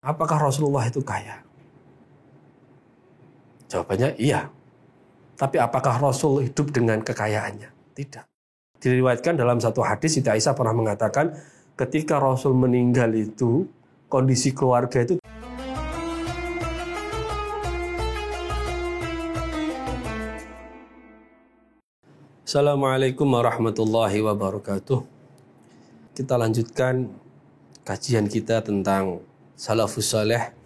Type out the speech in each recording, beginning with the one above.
Apakah Rasulullah itu kaya? Jawabannya iya. Tapi apakah Rasul hidup dengan kekayaannya? Tidak. Diriwayatkan dalam satu hadis Siti Aisyah pernah mengatakan ketika Rasul meninggal itu kondisi keluarga itu Assalamualaikum warahmatullahi wabarakatuh. Kita lanjutkan kajian kita tentang salafus saleh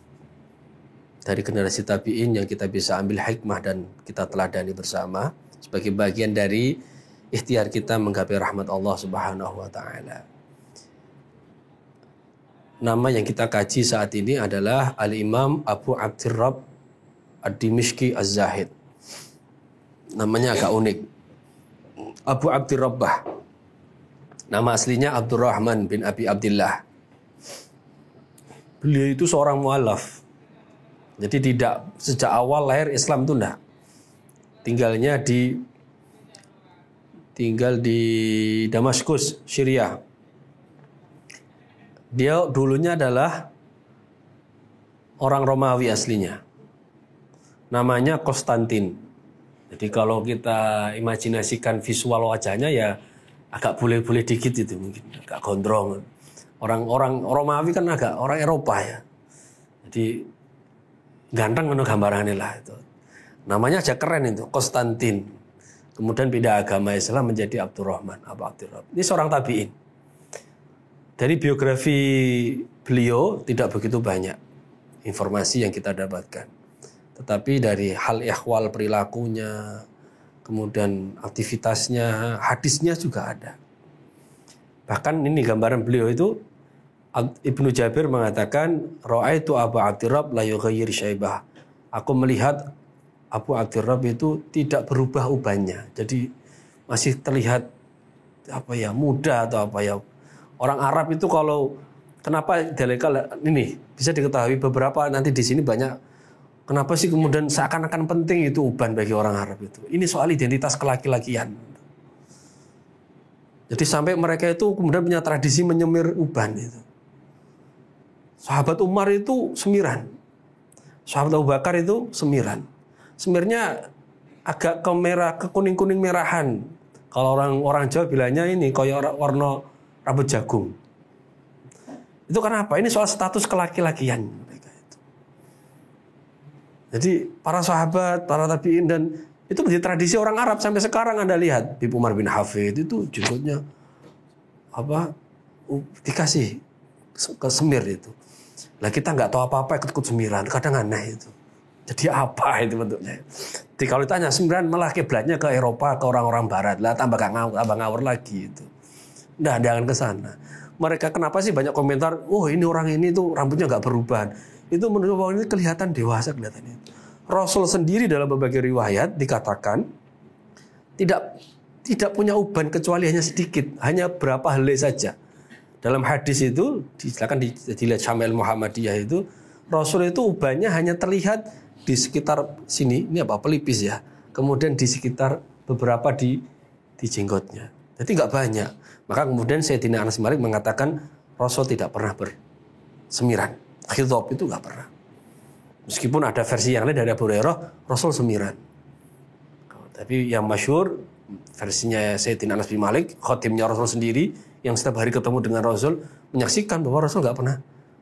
dari generasi tabi'in yang kita bisa ambil hikmah dan kita teladani bersama sebagai bagian dari ikhtiar kita menggapai rahmat Allah Subhanahu wa taala. Nama yang kita kaji saat ini adalah Al-Imam Abu Abdirrab Ad-Dimishki Az-Zahid. Namanya agak unik. Abu Abdirrabbah. Nama aslinya Abdurrahman bin Abi Abdullah beliau itu seorang mualaf. Jadi tidak sejak awal lahir Islam itu enggak. Tinggalnya di tinggal di Damaskus, Syria. Dia dulunya adalah orang Romawi aslinya. Namanya Konstantin. Jadi kalau kita imajinasikan visual wajahnya ya agak boleh-boleh dikit itu mungkin, agak gondrong. Orang-orang Romawi kan agak orang Eropa ya. Jadi ganteng kan gambarannya lah itu. Namanya aja keren itu, Konstantin. Kemudian pindah agama Islam menjadi Abdurrahman, Abu Abdurrahman. Ini seorang tabi'in. Dari biografi beliau tidak begitu banyak informasi yang kita dapatkan. Tetapi dari hal ihwal perilakunya, kemudian aktivitasnya, hadisnya juga ada. Bahkan ini gambaran beliau itu Ibnu Jabir mengatakan, itu Abu Abdirrab la yughayyir syaibah. Aku melihat Abu Abdirrab itu tidak berubah ubannya. Jadi masih terlihat apa ya muda atau apa ya. Orang Arab itu kalau kenapa delegal ini bisa diketahui beberapa nanti di sini banyak kenapa sih kemudian seakan-akan penting itu uban bagi orang Arab itu. Ini soal identitas kelaki-lakian. Jadi sampai mereka itu kemudian punya tradisi menyemir uban itu. Sahabat Umar itu semiran. Sahabat Abu Bakar itu semiran. Semirnya agak ke merah, ke kuning-kuning merahan. Kalau orang orang Jawa bilangnya ini kayak warna rambut jagung. Itu karena apa? Ini soal status kelaki-lakian mereka itu. Jadi para sahabat, para tabiin dan itu menjadi tradisi orang Arab sampai sekarang Anda lihat di Umar bin Hafid itu jenggotnya apa dikasih ke semir itu. Lah kita nggak tahu apa-apa ikut-ikut sembilan, kadang aneh itu. Jadi apa itu bentuknya? Jadi kalau ditanya sembilan malah kiblatnya ke Eropa, ke orang-orang Barat. Lah tambah gak ngawur, tambah ngawur lagi itu. Nah, jangan ke sana. Mereka kenapa sih banyak komentar, oh ini orang ini tuh rambutnya nggak berubah. Itu menurut bahwa ini kelihatan dewasa kelihatannya. Rasul sendiri dalam berbagai riwayat dikatakan tidak tidak punya uban kecuali hanya sedikit, hanya berapa helai saja. Dalam hadis itu, silakan dilihat Syamil Muhammadiyah itu, Rasul itu ubannya hanya terlihat di sekitar sini, ini apa pelipis ya. Kemudian di sekitar beberapa di di jenggotnya. Jadi nggak banyak. Maka kemudian Sayyidina Anas Malik mengatakan Rasul tidak pernah bersemiran. Khidab itu nggak pernah. Meskipun ada versi yang lain dari Abu Hurairah, Rasul semiran. Tapi yang masyur versinya Sayyidina Anas bin Malik, khotimnya Rasul sendiri, yang setiap hari ketemu dengan Rasul menyaksikan bahwa Rasul nggak pernah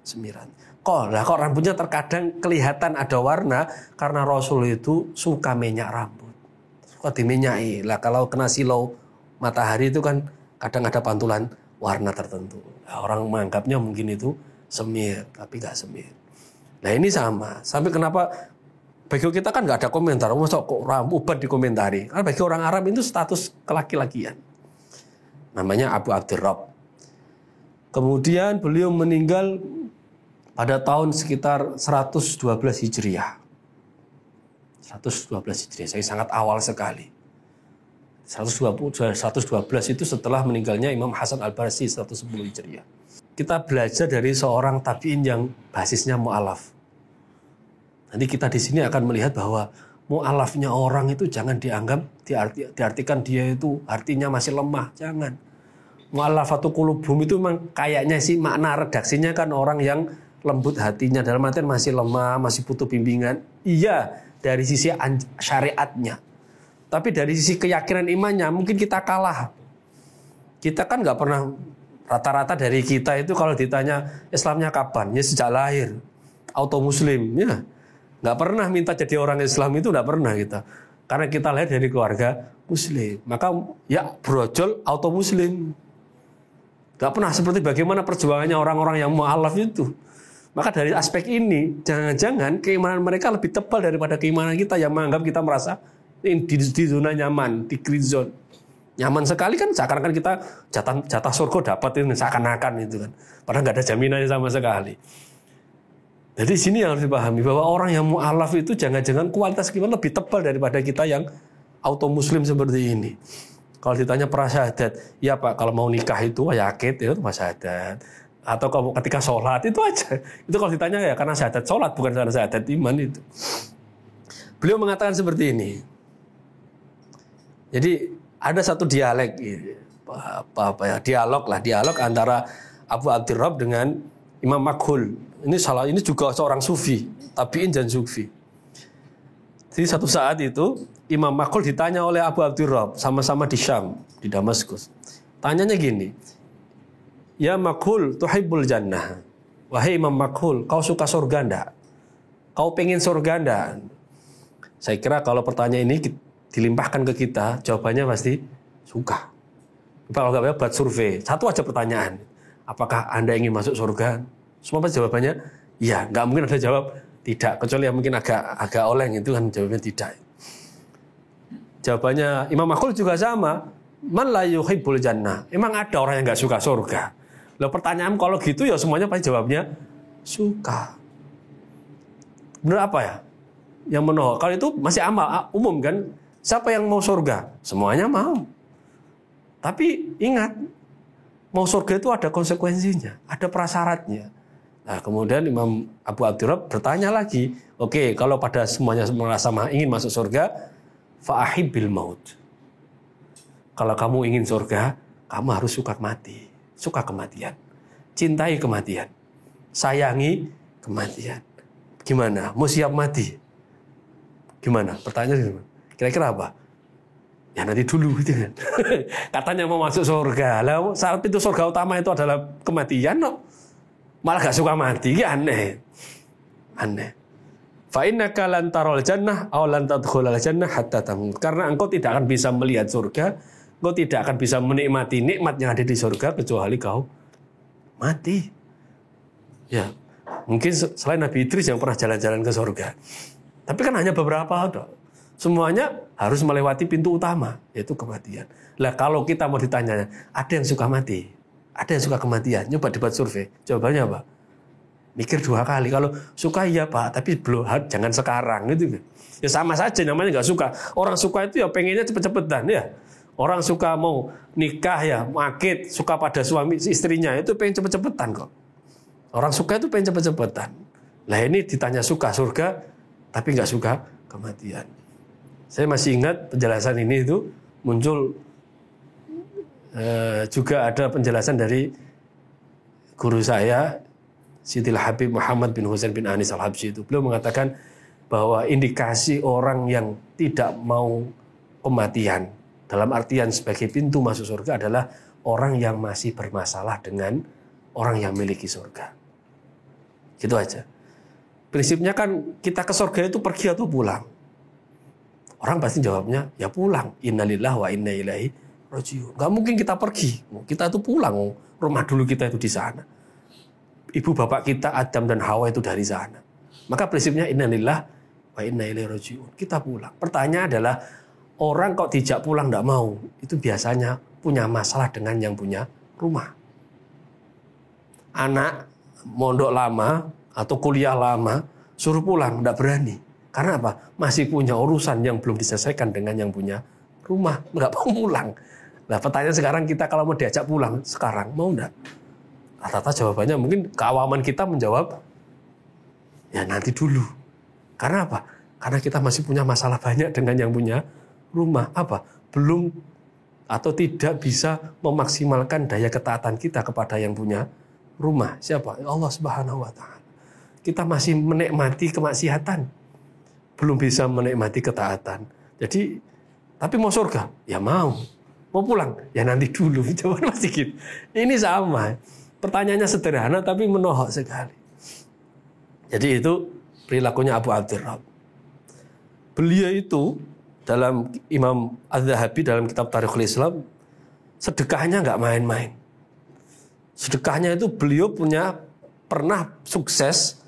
semiran. Kok lah kok rambutnya terkadang kelihatan ada warna karena Rasul itu suka minyak rambut. Suka diminyai. Lah kalau kena silau matahari itu kan kadang ada pantulan warna tertentu. Nah, orang menganggapnya mungkin itu semir, tapi nggak semir. Nah ini sama. Sampai kenapa bagi kita kan nggak ada komentar. Masa kok rambut ubat dikomentari. Karena bagi orang Arab itu status kelaki-lakian namanya Abu Abdurrab. Kemudian beliau meninggal pada tahun sekitar 112 Hijriah. 112 Hijriah, saya sangat awal sekali. 120, 112 itu setelah meninggalnya Imam Hasan Al-Barsi 110 Hijriah. Kita belajar dari seorang tabi'in yang basisnya mu'alaf. Nanti kita di sini akan melihat bahwa mu'alafnya orang itu jangan dianggap diarti, diartikan dia itu artinya masih lemah, jangan. Mu'alafatu kulubum itu memang kayaknya sih makna redaksinya kan orang yang lembut hatinya dalam artian masih lemah, masih butuh bimbingan. Iya, dari sisi syariatnya. Tapi dari sisi keyakinan imannya mungkin kita kalah. Kita kan nggak pernah rata-rata dari kita itu kalau ditanya Islamnya kapan? Ya sejak lahir. Auto muslim ya. Nggak pernah minta jadi orang Islam itu nggak pernah kita. Karena kita lahir dari keluarga muslim. Maka ya brojol auto muslim. Gak pernah seperti bagaimana perjuangannya orang-orang yang mu'alaf itu. Maka dari aspek ini, jangan-jangan keimanan mereka lebih tebal daripada keimanan kita yang menganggap kita merasa di, di zona nyaman, di green zone. Nyaman sekali kan seakan-akan kita jatah, jatah surga dapat ini seakan-akan itu kan. Padahal nggak ada jaminannya sama sekali. Jadi sini yang harus dipahami bahwa orang yang mu'alaf itu jangan-jangan kualitas kita lebih tebal daripada kita yang auto muslim seperti ini. Kalau ditanya prasyahadat, ya Pak, kalau mau nikah itu ya yakin itu prasyahadat. Atau kalau ketika sholat itu aja. Itu kalau ditanya ya karena syahadat sholat bukan karena syahadat iman itu. Beliau mengatakan seperti ini. Jadi ada satu dialek apa, apa ya dialog lah dialog antara Abu Abdirrab dengan Imam Makhul. Ini salah ini juga seorang sufi, tabiin dan sufi. Jadi satu saat itu Imam Makhul ditanya oleh Abu Abdirrab sama-sama di Syam, di Damaskus. Tanyanya gini, Ya Makhul tuhibbul jannah. Wahai Imam Makhul, kau suka surga enggak? Kau pengen surga enggak? Saya kira kalau pertanyaan ini dilimpahkan ke kita, jawabannya pasti suka. Kalau nggak buat survei, satu aja pertanyaan. Apakah Anda ingin masuk surga? Semua pasti jawabannya, iya. Nggak mungkin ada jawab tidak. Kecuali yang mungkin agak agak oleng itu kan jawabnya tidak. Jawabannya Imam Makul juga sama. Man la yuhibbul jannah. Emang ada orang yang nggak suka surga? Lalu pertanyaan kalau gitu ya semuanya pasti jawabnya suka. Benar apa ya? Yang menolak. Kalau itu masih amal umum kan? Siapa yang mau surga? Semuanya mau. Tapi ingat, mau surga itu ada konsekuensinya, ada prasyaratnya. Nah, kemudian Imam Abu Abdurrab bertanya lagi, oke, okay, kalau pada semuanya merasa ingin masuk surga, bil maut. Kalau kamu ingin surga, kamu harus suka mati, suka kematian. Cintai kematian. Sayangi kematian. Gimana? Mau siap mati? Gimana? Pertanyaan Kira-kira apa? Ya nanti dulu gitu kan. Katanya mau masuk surga. Lah saat pintu surga utama itu adalah kematian no. Malah gak suka mati, ya aneh. Aneh. Fa innaka lan taral jannah aw lan tadkhulal jannah hatta tamut. Karena engkau tidak akan bisa melihat surga, engkau tidak akan bisa menikmati nikmat yang ada di surga kecuali kau mati. Ya, mungkin selain Nabi Idris yang pernah jalan-jalan ke surga. Tapi kan hanya beberapa. Semuanya harus melewati pintu utama, yaitu kematian. Lah kalau kita mau ditanya, ada yang suka mati, ada yang suka kematian, nyoba debat survei, jawabannya apa? Mikir dua kali. Kalau suka iya pak, tapi belum jangan sekarang gitu. Ya sama saja namanya nggak suka. Orang suka itu ya pengennya cepet-cepetan ya. Orang suka mau nikah ya, makit, suka pada suami istrinya itu pengen cepet-cepetan kok. Orang suka itu pengen cepet-cepetan. Lah ini ditanya suka surga, tapi nggak suka kematian. Saya masih ingat penjelasan ini itu muncul eh, juga ada penjelasan dari guru saya Sidil Habib Muhammad bin Husain bin Anis Al-Habsyi itu. Beliau mengatakan bahwa indikasi orang yang tidak mau kematian dalam artian sebagai pintu masuk surga adalah orang yang masih bermasalah dengan orang yang memiliki surga. Gitu aja. Prinsipnya kan kita ke surga itu pergi atau pulang. Orang pasti jawabnya, ya pulang. Innalillah wa inna ilaihi rojiun. Gak mungkin kita pergi. Kita itu pulang. Rumah dulu kita itu di sana. Ibu bapak kita Adam dan Hawa itu dari sana. Maka prinsipnya innalillah wa inna ilaihi rojiun. Kita pulang. Pertanyaan adalah, orang kok dijak pulang tidak mau. Itu biasanya punya masalah dengan yang punya rumah. Anak mondok lama atau kuliah lama suruh pulang tidak berani karena apa? Masih punya urusan yang belum diselesaikan dengan yang punya rumah. Nggak mau pulang. Nah pertanyaan sekarang kita kalau mau diajak pulang, sekarang mau nggak? Rata-rata jawabannya mungkin keawaman kita menjawab, ya nanti dulu. Karena apa? Karena kita masih punya masalah banyak dengan yang punya rumah. Apa? Belum atau tidak bisa memaksimalkan daya ketaatan kita kepada yang punya rumah. Siapa? Allah Subhanahu wa taala. kita masih menikmati kemaksiatan, belum bisa menikmati ketaatan. Jadi, tapi mau surga? Ya mau. Mau pulang? Ya nanti dulu. Jawaban masih gitu. Ini sama. Pertanyaannya sederhana tapi menohok sekali. Jadi itu perilakunya Abu Abdurrahman. Beliau itu dalam Imam Az-Zahabi dalam kitab Tarikhul Islam sedekahnya nggak main-main. Sedekahnya itu beliau punya pernah sukses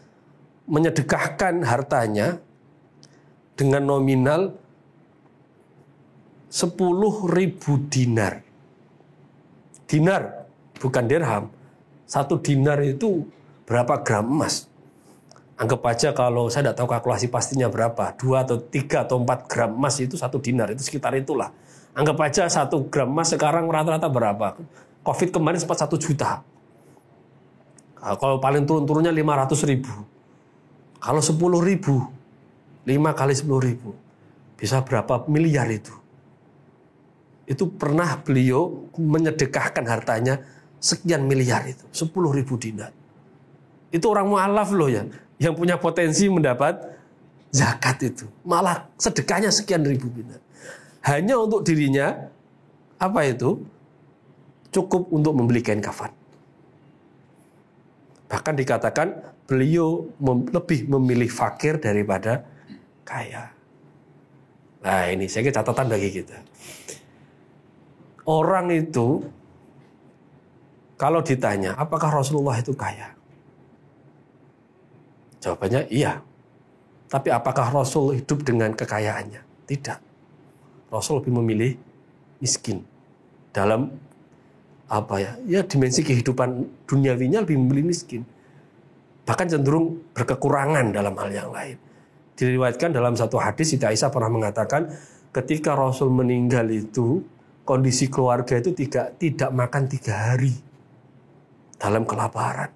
menyedekahkan hartanya dengan nominal 10 ribu dinar. Dinar, bukan dirham. Satu dinar itu berapa gram emas? Anggap aja kalau saya tidak tahu kalkulasi pastinya berapa, dua atau tiga atau empat gram emas itu satu dinar, itu sekitar itulah. Anggap aja satu gram emas sekarang rata-rata berapa? Covid kemarin sempat satu juta. Kalau paling turun-turunnya 500 ribu. Kalau 10 ribu, 5 kali 10 ribu, bisa berapa miliar itu? Itu pernah beliau menyedekahkan hartanya sekian miliar itu, 10 ribu dinar. Itu orang mu'alaf loh ya yang punya potensi mendapat zakat itu. Malah sedekahnya sekian ribu dinar. Hanya untuk dirinya, apa itu? Cukup untuk membeli kain kafan. Bahkan dikatakan beliau lebih memilih fakir daripada kaya. Nah ini saya catatan bagi kita. Orang itu kalau ditanya apakah Rasulullah itu kaya? Jawabannya iya. Tapi apakah Rasul hidup dengan kekayaannya? Tidak. Rasul lebih memilih miskin dalam apa ya? Ya dimensi kehidupan duniawinya lebih memilih miskin. Bahkan cenderung berkekurangan dalam hal yang lain. Diriwayatkan dalam satu hadis Siti Aisyah pernah mengatakan ketika Rasul meninggal itu kondisi keluarga itu tidak tidak makan tiga hari dalam kelaparan.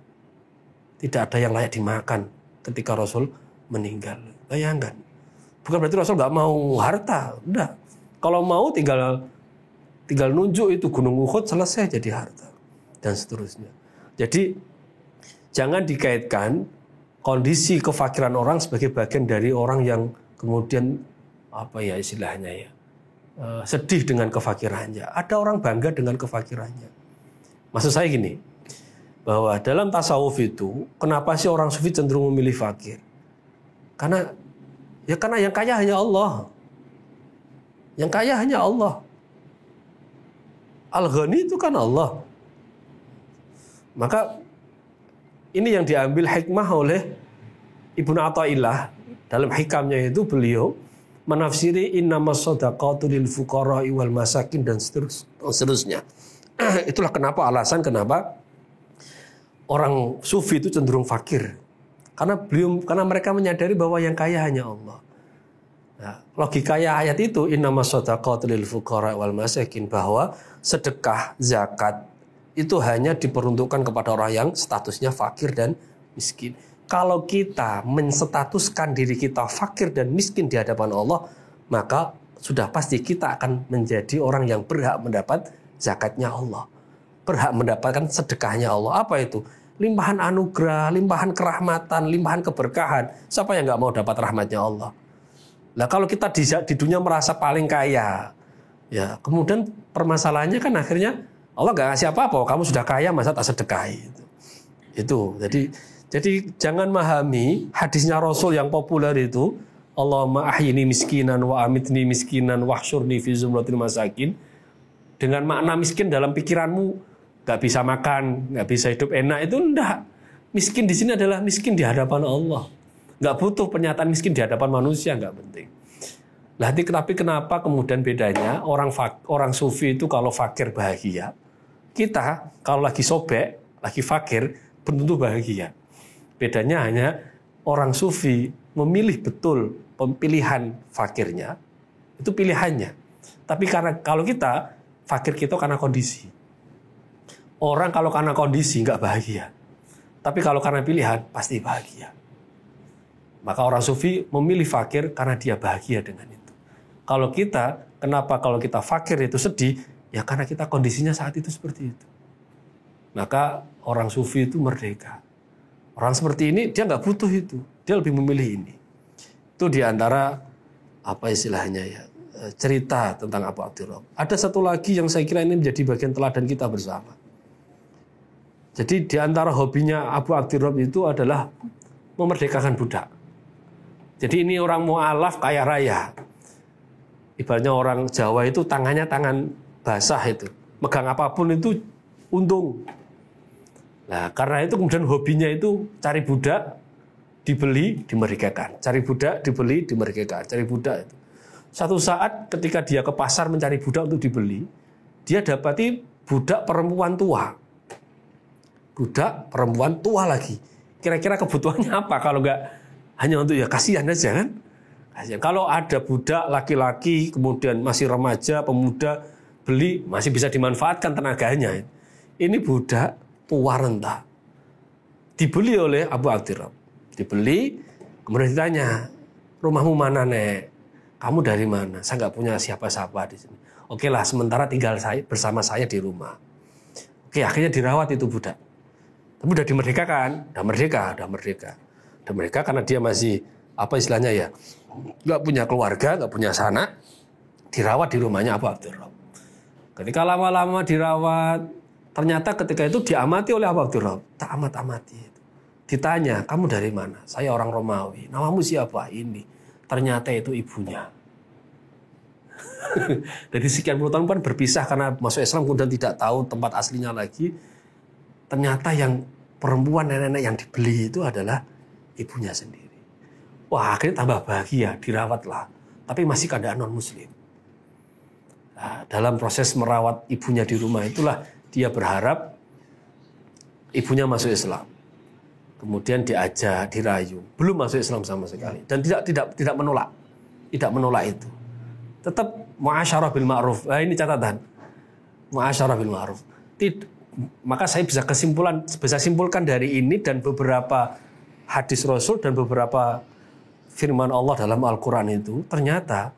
Tidak ada yang layak dimakan ketika Rasul meninggal. Bayangkan. Bukan berarti Rasul nggak mau harta. Udah. Kalau mau tinggal tinggal nunjuk itu Gunung Uhud selesai jadi harta. Dan seterusnya. Jadi jangan dikaitkan kondisi kefakiran orang sebagai bagian dari orang yang kemudian apa ya istilahnya ya eh, sedih dengan kefakirannya. Ada orang bangga dengan kefakirannya. Maksud saya gini, bahwa dalam tasawuf itu kenapa sih orang sufi cenderung memilih fakir? Karena ya karena yang kaya hanya Allah. Yang kaya hanya Allah. Al-Ghani itu kan Allah. Maka ini yang diambil hikmah oleh Ibnu Athaillah dalam hikamnya itu beliau menafsiri innamas shadaqatu lil fuqara wal masakin dan seterusnya. Itulah kenapa alasan kenapa orang sufi itu cenderung fakir. Karena belum karena mereka menyadari bahwa yang kaya hanya Allah. Nah, logikanya ayat itu innama shadaqatu lil fuqara wal masakin bahwa sedekah zakat itu hanya diperuntukkan kepada orang yang statusnya fakir dan miskin. Kalau kita menstatuskan diri kita fakir dan miskin di hadapan Allah, maka sudah pasti kita akan menjadi orang yang berhak mendapat zakatnya Allah. Berhak mendapatkan sedekahnya Allah. Apa itu? limpahan anugerah, limpahan kerahmatan, limpahan keberkahan. Siapa yang nggak mau dapat rahmatnya Allah? Nah kalau kita di, di dunia merasa paling kaya, ya kemudian permasalahannya kan akhirnya Allah nggak ngasih apa-apa, kamu sudah kaya masa tak sedekahi. Itu. itu. Jadi jadi jangan memahami hadisnya Rasul yang populer itu, Allahumma ahyini miskinan wa amitni miskinan wahsyurni fi zumratil masakin. Dengan makna miskin dalam pikiranmu, nggak bisa makan, nggak bisa hidup enak itu enggak. Miskin di sini adalah miskin di hadapan Allah. Nggak butuh pernyataan miskin di hadapan manusia, nggak penting. Lah, tapi kenapa kemudian bedanya orang orang sufi itu kalau fakir bahagia, kita kalau lagi sobek, lagi fakir, tentu bahagia. Bedanya hanya orang sufi memilih betul pemilihan fakirnya, itu pilihannya. Tapi karena kalau kita fakir kita karena kondisi. Orang kalau karena kondisi nggak bahagia. Tapi kalau karena pilihan pasti bahagia. Maka orang sufi memilih fakir karena dia bahagia dengan itu. Kalau kita, kenapa kalau kita fakir itu sedih? Ya karena kita kondisinya saat itu seperti itu. Maka orang sufi itu merdeka. Orang seperti ini dia nggak butuh itu, dia lebih memilih ini. Itu di antara apa istilahnya ya eh, cerita tentang Abu Abdurrahman. Ada satu lagi yang saya kira ini menjadi bagian teladan kita bersama. Jadi di antara hobinya Abu Abdurrahman itu adalah memerdekakan budak. Jadi ini orang mu'alaf kaya raya. Ibaratnya orang Jawa itu tangannya tangan basah itu. Megang apa pun itu untung. Nah, karena itu kemudian hobinya itu cari budak, dibeli, dimerdekakan. Cari budak, dibeli, dimerdekakan. Cari budak itu. Satu saat ketika dia ke pasar mencari budak untuk dibeli, dia dapati budak perempuan tua. Budak perempuan tua lagi. Kira-kira kebutuhannya apa kalau nggak hanya untuk ya kasihan aja kan? Kasihan. Kalau ada budak laki-laki kemudian masih remaja, pemuda beli masih bisa dimanfaatkan tenaganya. Ini budak tua renta. Dibeli oleh Abu Abdirrahman. Dibeli, kemudian ditanya, rumahmu mana nek? Kamu dari mana? Saya nggak punya siapa-siapa di sini. Oke lah, sementara tinggal saya bersama saya di rumah. Oke, akhirnya dirawat itu budak. Tapi udah dimerdekakan, udah merdeka, udah merdeka. Udah merdeka karena dia masih apa istilahnya ya, nggak punya keluarga, nggak punya sanak, dirawat di rumahnya Abu Abdurrahman. Ketika lama-lama dirawat, Ternyata ketika itu diamati oleh Abu Abdurrahman. Tak amat-amati. Ditanya, kamu dari mana? Saya orang Romawi. Namamu siapa? Ini. Ternyata itu ibunya. Dari sekian puluh tahun kan berpisah karena masuk Islam kemudian tidak tahu tempat aslinya lagi. Ternyata yang perempuan nenek-nenek yang dibeli itu adalah ibunya sendiri. Wah akhirnya tambah bahagia, dirawatlah. Tapi masih keadaan non muslim. Nah, dalam proses merawat ibunya di rumah itulah dia berharap ibunya masuk Islam. Kemudian diajak, dirayu, belum masuk Islam sama sekali dan tidak tidak tidak menolak. Tidak menolak itu. Tetap muasyarah bil ma'ruf. Nah, ini catatan. Muasyarah bil ma'ruf. Maka saya bisa kesimpulan bisa simpulkan dari ini dan beberapa hadis Rasul dan beberapa firman Allah dalam Al-Qur'an itu ternyata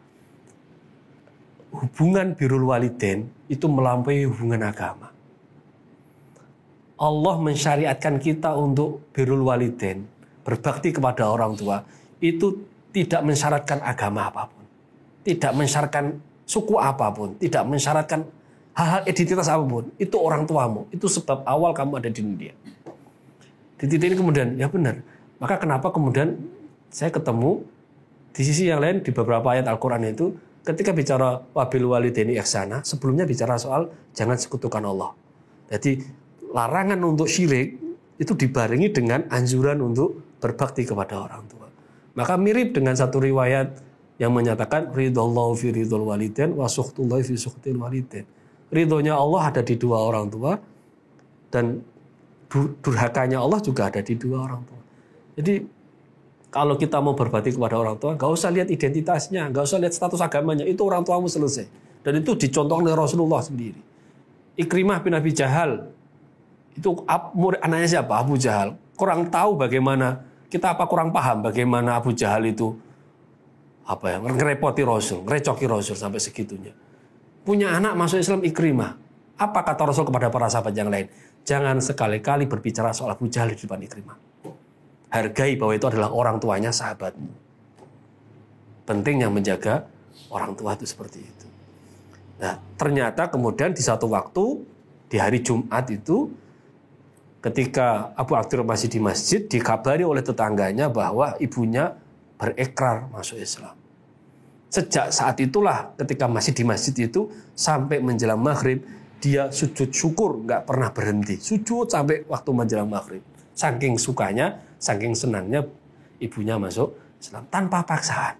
hubungan birul waliden itu melampaui hubungan agama. Allah mensyariatkan kita untuk birul waliden, berbakti kepada orang tua, itu tidak mensyaratkan agama apa pun. Tidak mensyaratkan suku apa pun, tidak mensyaratkan hal-hal identitas apa pun. Itu orang tuamu, itu sebab awal kamu ada di dunia. Di titik ini kemudian, ya benar. Maka kenapa kemudian saya ketemu di sisi yang lain di beberapa ayat Al-Quran itu ketika bicara wabil walideni ihsana, sebelumnya bicara soal jangan sekutukan Allah. Jadi larangan untuk syirik itu dibarengi dengan anjuran untuk berbakti kepada orang tua. Maka mirip dengan satu riwayat yang menyatakan ridallahu fi ridul waliden wa fi suhtil waliden. Ridhonya Allah ada di dua orang tua dan durhakanya Allah juga ada di dua orang tua. Jadi kalau kita mau berbakti kepada orang tua, nggak usah lihat identitasnya, nggak usah lihat status agamanya, itu orang tuamu selesai. Dan itu dicontohkan oleh Rasulullah sendiri. Ikrimah bin Abi Jahal itu anaknya siapa? Abu Jahal. Kurang tahu bagaimana kita apa kurang paham bagaimana Abu Jahal itu apa ya ngerepoti Rasul, ngerecoki Rasul sampai segitunya. Punya anak masuk Islam Ikrimah. Apa kata Rasul kepada para sahabat yang lain? Jangan sekali-kali berbicara soal Abu Jahal di depan Ikrimah. Hargai bahwa itu adalah orang tuanya sahabatmu. Yang menjaga orang tua itu seperti itu. Nah, ternyata kemudian di satu waktu di hari Jumat itu ketika Abu Abdur masih di masjid dikabari oleh tetangganya bahwa ibunya berekrar masuk Islam. Sejak saat itulah ketika masih di masjid itu sampai menjelang maghrib dia sujud syukur nggak pernah berhenti sujud sampai waktu menjelang maghrib. Saking sukanya, saking senangnya ibunya masuk Islam tanpa paksaan,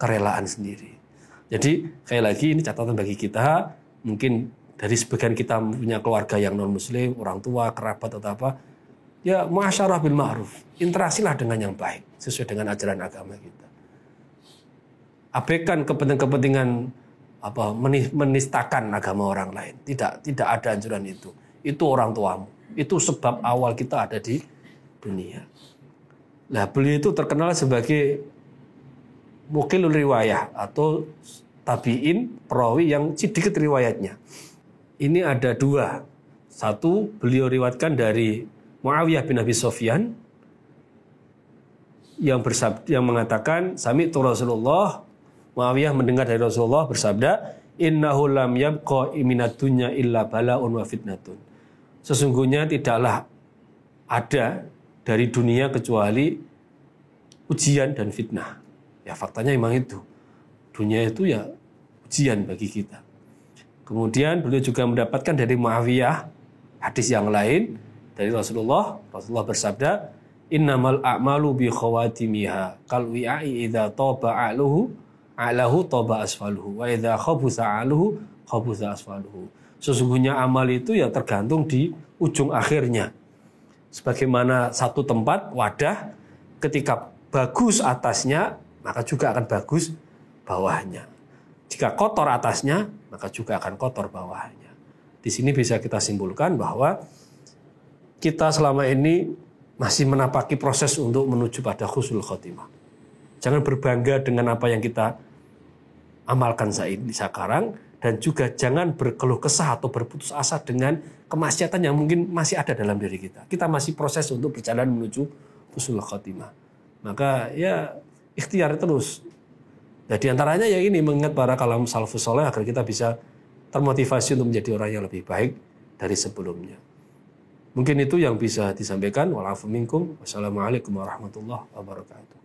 kerelaan sendiri. Jadi sekali lagi ini catatan bagi kita mungkin dari sebagian kita punya keluarga yang non muslim, orang tua, kerabat atau apa, ya masyarah bil ma'ruf. Interaksilah dengan yang baik sesuai dengan ajaran agama kita. Abaikan kepentingan-kepentingan apa menistakan agama orang lain. Tidak tidak ada anjuran itu. Itu orang tuamu. Itu sebab awal kita ada di dunia. Nah, beliau itu terkenal sebagai mukilul riwayah atau tabiin perawi yang sedikit riwayatnya ini ada dua. Satu beliau riwatkan dari Muawiyah bin Abi Sofyan yang bersabda yang mengatakan sami tu Rasulullah Muawiyah mendengar dari Rasulullah bersabda innahu lam yabqa iminatunya illa balaun wa fitnatun sesungguhnya tidaklah ada dari dunia kecuali ujian dan fitnah. Ya faktanya memang itu. Dunia itu ya ujian bagi kita. Kemudian beliau juga mendapatkan dari Muawiyah hadis yang lain dari Rasulullah. Rasulullah bersabda innamal a'malu bi khawatimiha. Kal wi'ai idza taba a'luhu a'lahu taba asfaluhu. Wa idza khabutha a'luhu khabutha asfaluhu. Sesungguhnya amal itu ya tergantung di ujung akhirnya sebagaimana satu tempat wadah ketika bagus atasnya maka juga akan bagus bawahnya. Jika kotor atasnya maka juga akan kotor bawahnya. Di sini bisa kita simpulkan bahwa kita selama ini masih menapaki proses untuk menuju pada khusnul khotimah. Jangan berbangga dengan apa yang kita amalkan saat ini sekarang dan juga jangan berkeluh kesah atau berputus asa dengan kemaksiatan yang mungkin masih ada dalam diri kita. Kita masih proses untuk berjalan menuju khusnul khotimah. Maka ya ikhtiar terus. Jadi antaranya ya ini mengingat para kalam salafus soleh agar kita bisa termotivasi untuk menjadi orang yang lebih baik dari sebelumnya. Mungkin itu yang bisa disampaikan. Wassalamualaikum warahmatullahi wabarakatuh.